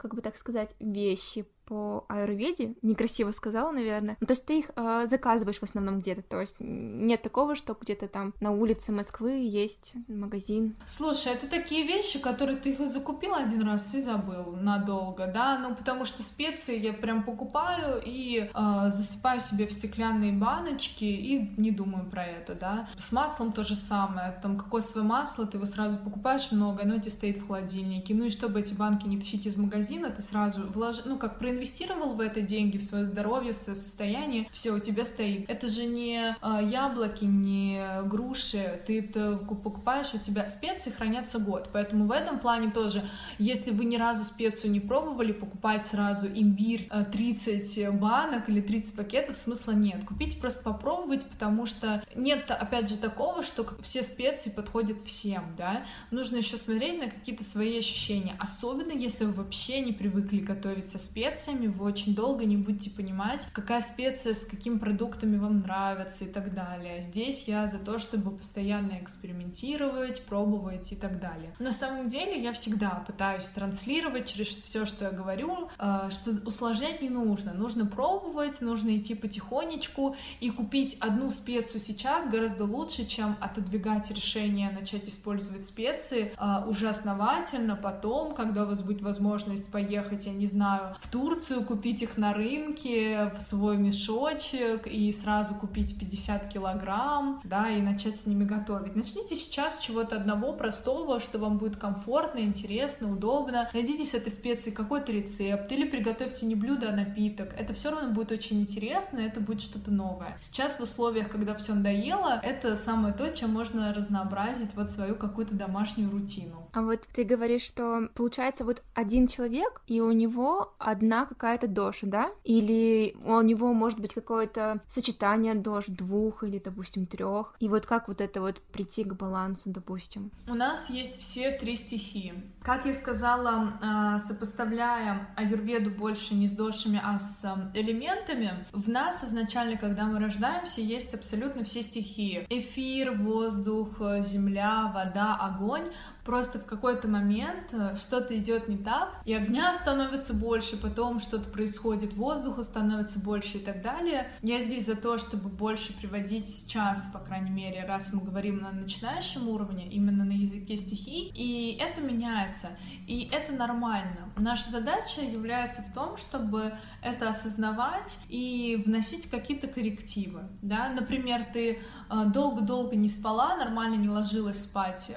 как бы так сказать, вещи по аюрведе, некрасиво сказала, наверное. Ну, то есть ты их э, заказываешь в основном где-то, то есть нет такого, что где-то там на улице Москвы есть магазин. Слушай, это такие вещи, которые ты их закупил один раз и забыл надолго, да, ну потому что специи я прям покупаю и э, засыпаю себе в стеклянные баночки и не думаю про это, да. С маслом то же самое, там кокосовое масло, ты его сразу покупаешь много, оно тебе стоит в холодильнике, ну и чтобы эти банки не тащить из магазина, ты сразу вложи, ну как проинвестируешь инвестировал в это деньги, в свое здоровье, в свое состояние, все, у тебя стоит. Это же не э, яблоки, не груши, ты это покупаешь, у тебя специи хранятся год, поэтому в этом плане тоже, если вы ни разу специю не пробовали, покупать сразу имбирь 30 э, банок или 30 пакетов смысла нет. Купите просто попробовать, потому что нет, опять же, такого, что все специи подходят всем, да. Нужно еще смотреть на какие-то свои ощущения, особенно если вы вообще не привыкли готовить со специями, вы очень долго не будете понимать, какая специя с какими продуктами вам нравится и так далее. Здесь я за то, чтобы постоянно экспериментировать, пробовать и так далее. На самом деле я всегда пытаюсь транслировать через все, что я говорю, э, что усложнять не нужно. Нужно пробовать, нужно идти потихонечку и купить одну специю сейчас гораздо лучше, чем отодвигать решение начать использовать специи э, уже основательно потом, когда у вас будет возможность поехать, я не знаю, в Турцию, купить их на рынке в свой мешочек и сразу купить 50 килограмм, да, и начать с ними готовить. Начните сейчас с чего-то одного простого, что вам будет комфортно, интересно, удобно. Найдите с этой специей какой-то рецепт или приготовьте не блюдо, а напиток. Это все равно будет очень интересно, это будет что-то новое. Сейчас в условиях, когда все надоело, это самое то, чем можно разнообразить вот свою какую-то домашнюю рутину. А вот ты говоришь, что получается вот один человек, и у него одна какая-то доша, да? Или у него может быть какое-то сочетание дош двух или, допустим, трех. И вот как вот это вот прийти к балансу, допустим? У нас есть все три стихии. Как я сказала, а, сопоставляя аюрведу больше не с дошами, а с элементами, в нас изначально, когда мы рождаемся, есть абсолютно все стихии. Эфир, воздух, земля, вода, огонь. Просто в какой-то момент э, что-то идет не так, и огня становится больше, потом что-то происходит, воздуха становится больше и так далее. Я здесь за то, чтобы больше приводить сейчас, по крайней мере, раз мы говорим на начинающем уровне, именно на языке стихий, и это меняется, и это нормально. Наша задача является в том, чтобы это осознавать и вносить какие-то коррективы, да, например, ты э, долго-долго не спала, нормально не ложилась спать э,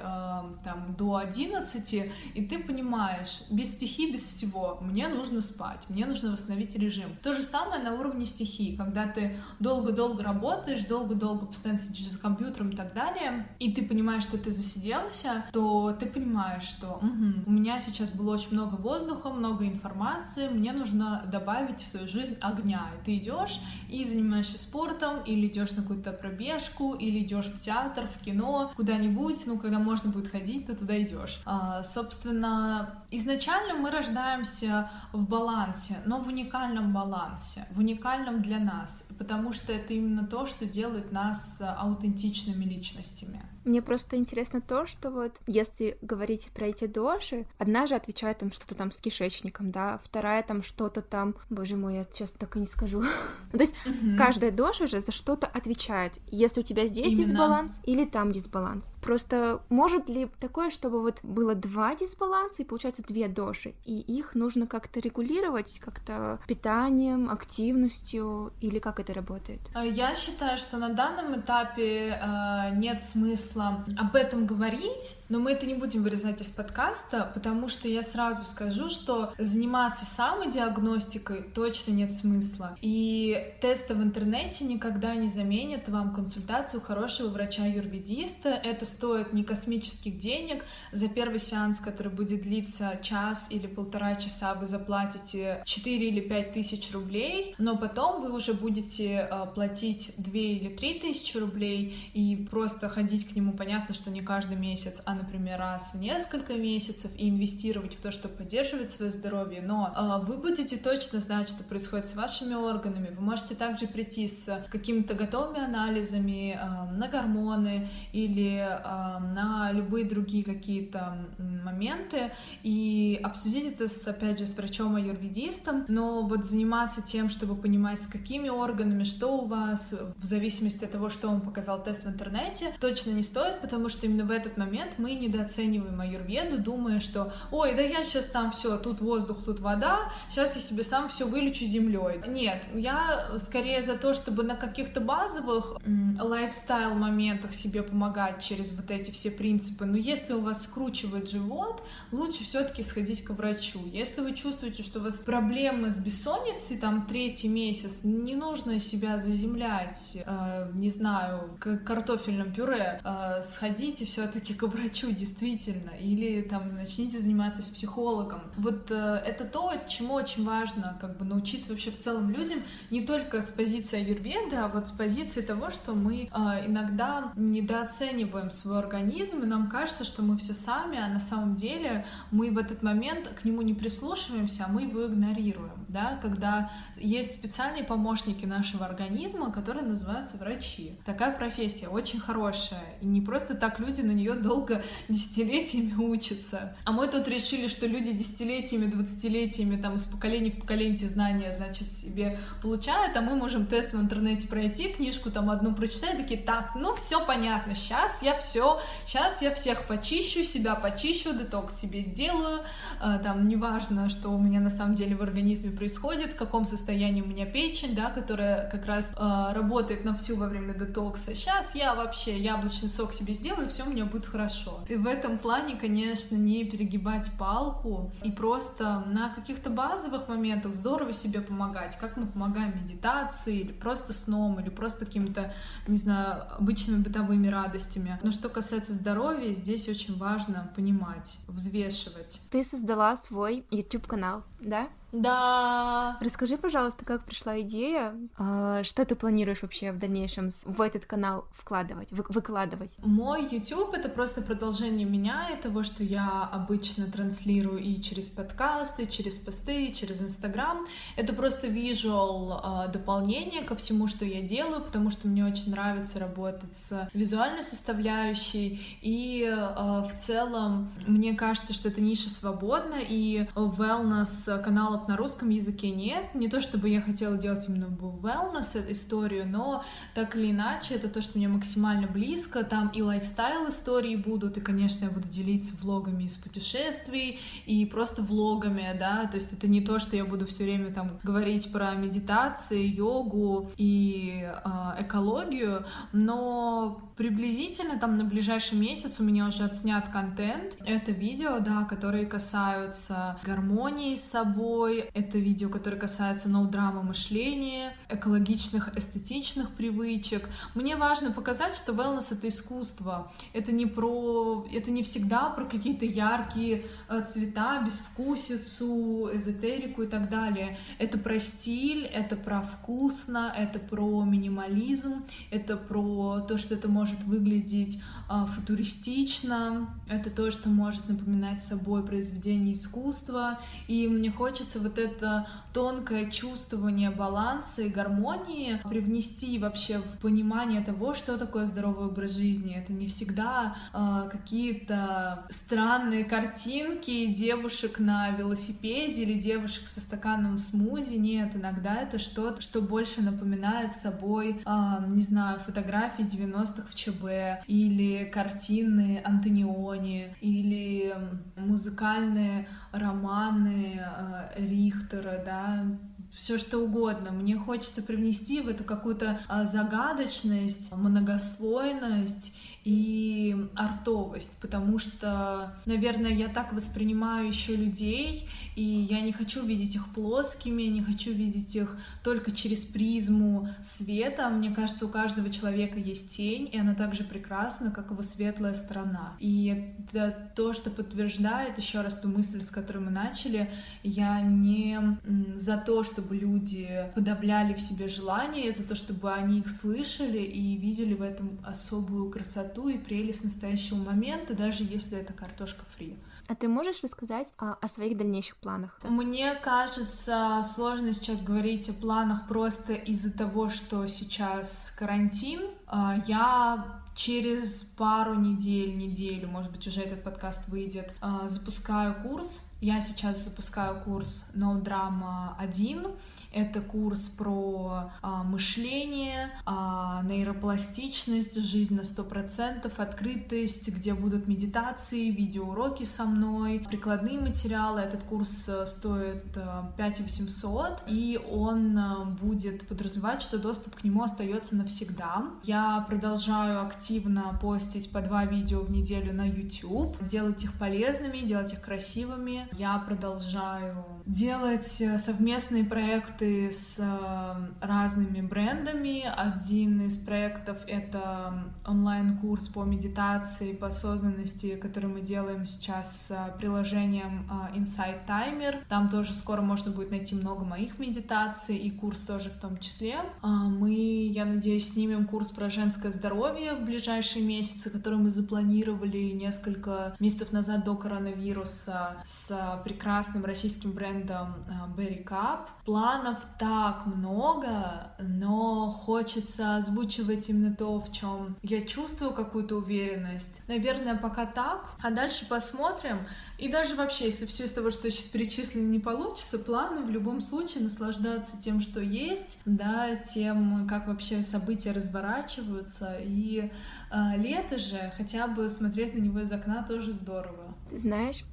там до 11, и ты понимаешь, без стихи, без всего, мне нужно спать, мне нужно восстановить режим. То же самое на уровне стихи, когда ты долго-долго работаешь, долго-долго постоянно сидишь за компьютером и так далее, и ты понимаешь, что ты засиделся, то ты понимаешь, что угу, у меня сейчас было очень много воздуха, много информации, мне нужно добавить в свою жизнь огня. И ты идешь и занимаешься спортом, или идешь на какую-то пробежку, или идешь в театр, в кино, куда-нибудь, ну, когда можно будет ходить, то туда идешь. А, собственно, изначально мы рождаемся в балансе, но в уникальном балансе, в уникальном для нас, потому что это именно то, что делает нас аутентичными личностями. Мне просто интересно то, что вот если говорить про эти доши, одна же отвечает там что-то там с кишечником, да, вторая там что-то там, боже мой, я сейчас так и не скажу. то есть угу. каждая доша же за что-то отвечает. Если у тебя здесь Именно. дисбаланс или там дисбаланс. Просто может ли такое, чтобы вот было два дисбаланса и получается две доши, и их нужно как-то регулировать, как-то питанием, активностью, или как это работает? А, я считаю, что на данном этапе э, нет смысла смысла об этом говорить, но мы это не будем вырезать из подкаста, потому что я сразу скажу, что заниматься самодиагностикой точно нет смысла. И тесты в интернете никогда не заменят вам консультацию хорошего врача-юрведиста. Это стоит не космических денег. За первый сеанс, который будет длиться час или полтора часа, вы заплатите 4 или 5 тысяч рублей, но потом вы уже будете э, платить 2 или 3 тысячи рублей и просто ходить к нему ему понятно, что не каждый месяц, а, например, раз в несколько месяцев и инвестировать в то, чтобы поддерживать свое здоровье, но э, вы будете точно знать, что происходит с вашими органами. Вы можете также прийти с какими-то готовыми анализами э, на гормоны или э, на любые другие какие-то моменты и обсудить это, с, опять же, с врачом-аюрведистом, но вот заниматься тем, чтобы понимать, с какими органами, что у вас, в зависимости от того, что вам показал тест в интернете, точно не стоит, потому что именно в этот момент мы недооцениваем аюрведу, думая, что ой, да я сейчас там все, тут воздух, тут вода, сейчас я себе сам все вылечу землей. Нет, я скорее за то, чтобы на каких-то базовых лайфстайл моментах себе помогать через вот эти все принципы. Но если у вас скручивает живот, лучше все-таки сходить к врачу. Если вы чувствуете, что у вас проблемы с бессонницей, там третий месяц, не нужно себя заземлять, э, не знаю, картофельным пюре, э, сходите все-таки к врачу, действительно, или там начните заниматься с психологом. Вот э, это то, чему очень важно как бы научиться вообще в целом людям, не только с позиции аюрведа, а вот с позиции того, что мы э, иногда недооцениваем свой организм, и нам кажется, что мы все сами, а на самом деле мы в этот момент к нему не прислушиваемся, а мы его игнорируем, да, когда есть специальные помощники нашего организма, которые называются врачи. Такая профессия очень хорошая, и не просто так люди на нее долго десятилетиями учатся. А мы тут решили, что люди десятилетиями, двадцатилетиями, там, из поколения в поколение эти знания, значит, себе получают, а мы можем тест в интернете пройти, книжку там одну прочитать, такие, так, ну, все понятно, сейчас я все, сейчас я всех почищу, себя почищу, детокс себе сделаю, а, там, неважно, что у меня на самом деле в организме происходит, в каком состоянии у меня печень, да, которая как раз э, работает на всю во время детокса. Сейчас я вообще яблочный сок сок себе сделаю, и все у меня будет хорошо. И в этом плане, конечно, не перегибать палку и просто на каких-то базовых моментах здорово себе помогать, как мы помогаем медитации или просто сном, или просто какими-то, не знаю, обычными бытовыми радостями. Но что касается здоровья, здесь очень важно понимать, взвешивать. Ты создала свой YouTube-канал, да? Да. Расскажи, пожалуйста, как пришла идея, а, что ты планируешь вообще в дальнейшем в этот канал вкладывать, выкладывать? Мой YouTube — это просто продолжение меня и того, что я обычно транслирую и через подкасты, через посты, и через Инстаграм. Это просто визуал а, дополнение ко всему, что я делаю, потому что мне очень нравится работать с визуальной составляющей, и а, в целом мне кажется, что эта ниша свободна, и wellness каналов на русском языке нет. Не то чтобы я хотела делать именно wellness историю, но так или иначе, это то, что мне максимально близко. Там и лайфстайл истории будут, и, конечно, я буду делиться влогами из путешествий, и просто влогами, да, то есть это не то, что я буду все время там говорить про медитации, йогу и э, экологию, но приблизительно там на ближайший месяц у меня уже отснят контент. Это видео, да, которые касаются гармонии с собой, это видео, которые касаются ноу-драма мышления, экологичных, эстетичных привычек. Мне важно показать, что wellness — это искусство. Это не про... Это не всегда про какие-то яркие э, цвета, безвкусицу, эзотерику и так далее. Это про стиль, это про вкусно, это про минимализм, это про то, что это может выглядеть а, футуристично, это то, что может напоминать собой произведение искусства, и мне хочется вот это тонкое чувствование баланса и гармонии привнести вообще в понимание того, что такое здоровый образ жизни. Это не всегда э, какие-то странные картинки девушек на велосипеде или девушек со стаканом смузи. Нет, иногда это что-то, что больше напоминает собой, э, не знаю, фотографии 90-х в ЧБ или картины Антониони или музыкальные романы э, Рихтера, да, все что угодно. Мне хочется привнести в эту какую-то а, загадочность, многослойность и артовость, потому что, наверное, я так воспринимаю еще людей, и я не хочу видеть их плоскими, не хочу видеть их только через призму света. Мне кажется, у каждого человека есть тень, и она также прекрасна, как его светлая сторона. И это то, что подтверждает еще раз ту мысль, с которой мы начали. Я не за то, чтобы люди подавляли в себе желания, за то, чтобы они их слышали и видели в этом особую красоту и прелесть настоящего момента, даже если это картошка фри. А ты можешь рассказать о, о своих дальнейших планах? Мне кажется, сложно сейчас говорить о планах просто из-за того, что сейчас карантин. А, я через пару недель, неделю, может быть, уже этот подкаст выйдет, а, запускаю курс. Я сейчас запускаю курс No Drama 1 это курс про а, мышление, а, нейропластичность, жизнь на сто процентов, открытость, где будут медитации, видеоуроки со мной, прикладные материалы. Этот курс э, стоит 5 800, и он э, будет подразумевать, что доступ к нему остается навсегда. Я продолжаю активно постить по два видео в неделю на YouTube, делать их полезными, делать их красивыми. Я продолжаю делать э, совместные проекты с э, разными брендами. Один из проектов — это онлайн-курс по медитации, по осознанности, который мы делаем сейчас с приложением э, Insight Timer. Там тоже скоро можно будет найти много моих медитаций, и курс тоже в том числе. А мы, я надеюсь, снимем курс про женское здоровье в ближайшие месяцы, который мы запланировали несколько месяцев назад до коронавируса с прекрасным российским брендом э, Berry Cup. Планов так много, но хочется озвучивать именно то, в чем я чувствую какую-то уверенность. Наверное, пока так, а дальше посмотрим. И даже вообще, если все из того, что сейчас перечислено, не получится, планы в любом случае наслаждаться тем, что есть, да, тем, как вообще события разворачиваются. И э, лето же, хотя бы смотреть на него из окна тоже здорово. Ты знаешь,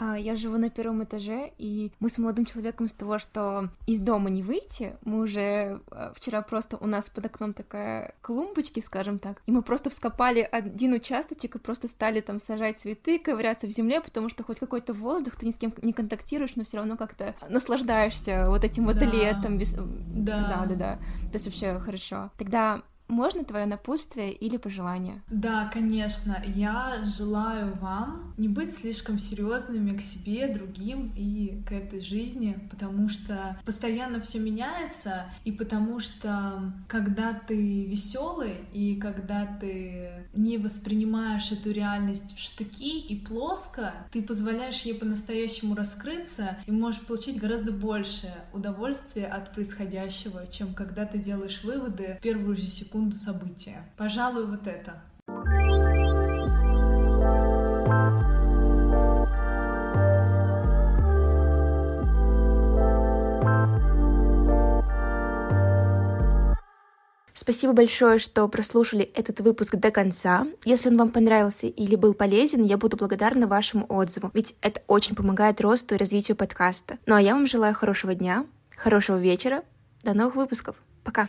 я живу на первом этаже, и мы с молодым человеком с того, что из дома не выйти, мы уже а, вчера просто у нас под окном такая клумбочки, скажем так, и мы просто вскопали один участочек и просто стали там сажать цветы, ковыряться в земле, потому что хоть какой-то воздух, ты ни с кем не контактируешь, но все равно как-то наслаждаешься вот этим вот да. летом. Без... Да. да, да, да. То есть вообще хорошо. Тогда можно твое напутствие или пожелание? Да, конечно. Я желаю вам не быть слишком серьезными к себе, другим и к этой жизни, потому что постоянно все меняется, и потому что когда ты веселый и когда ты не воспринимаешь эту реальность в штыки и плоско, ты позволяешь ей по-настоящему раскрыться и можешь получить гораздо больше удовольствия от происходящего, чем когда ты делаешь выводы в первую же секунду секунду события. Пожалуй, вот это. Спасибо большое, что прослушали этот выпуск до конца. Если он вам понравился или был полезен, я буду благодарна вашему отзыву, ведь это очень помогает росту и развитию подкаста. Ну а я вам желаю хорошего дня, хорошего вечера, до новых выпусков. Пока!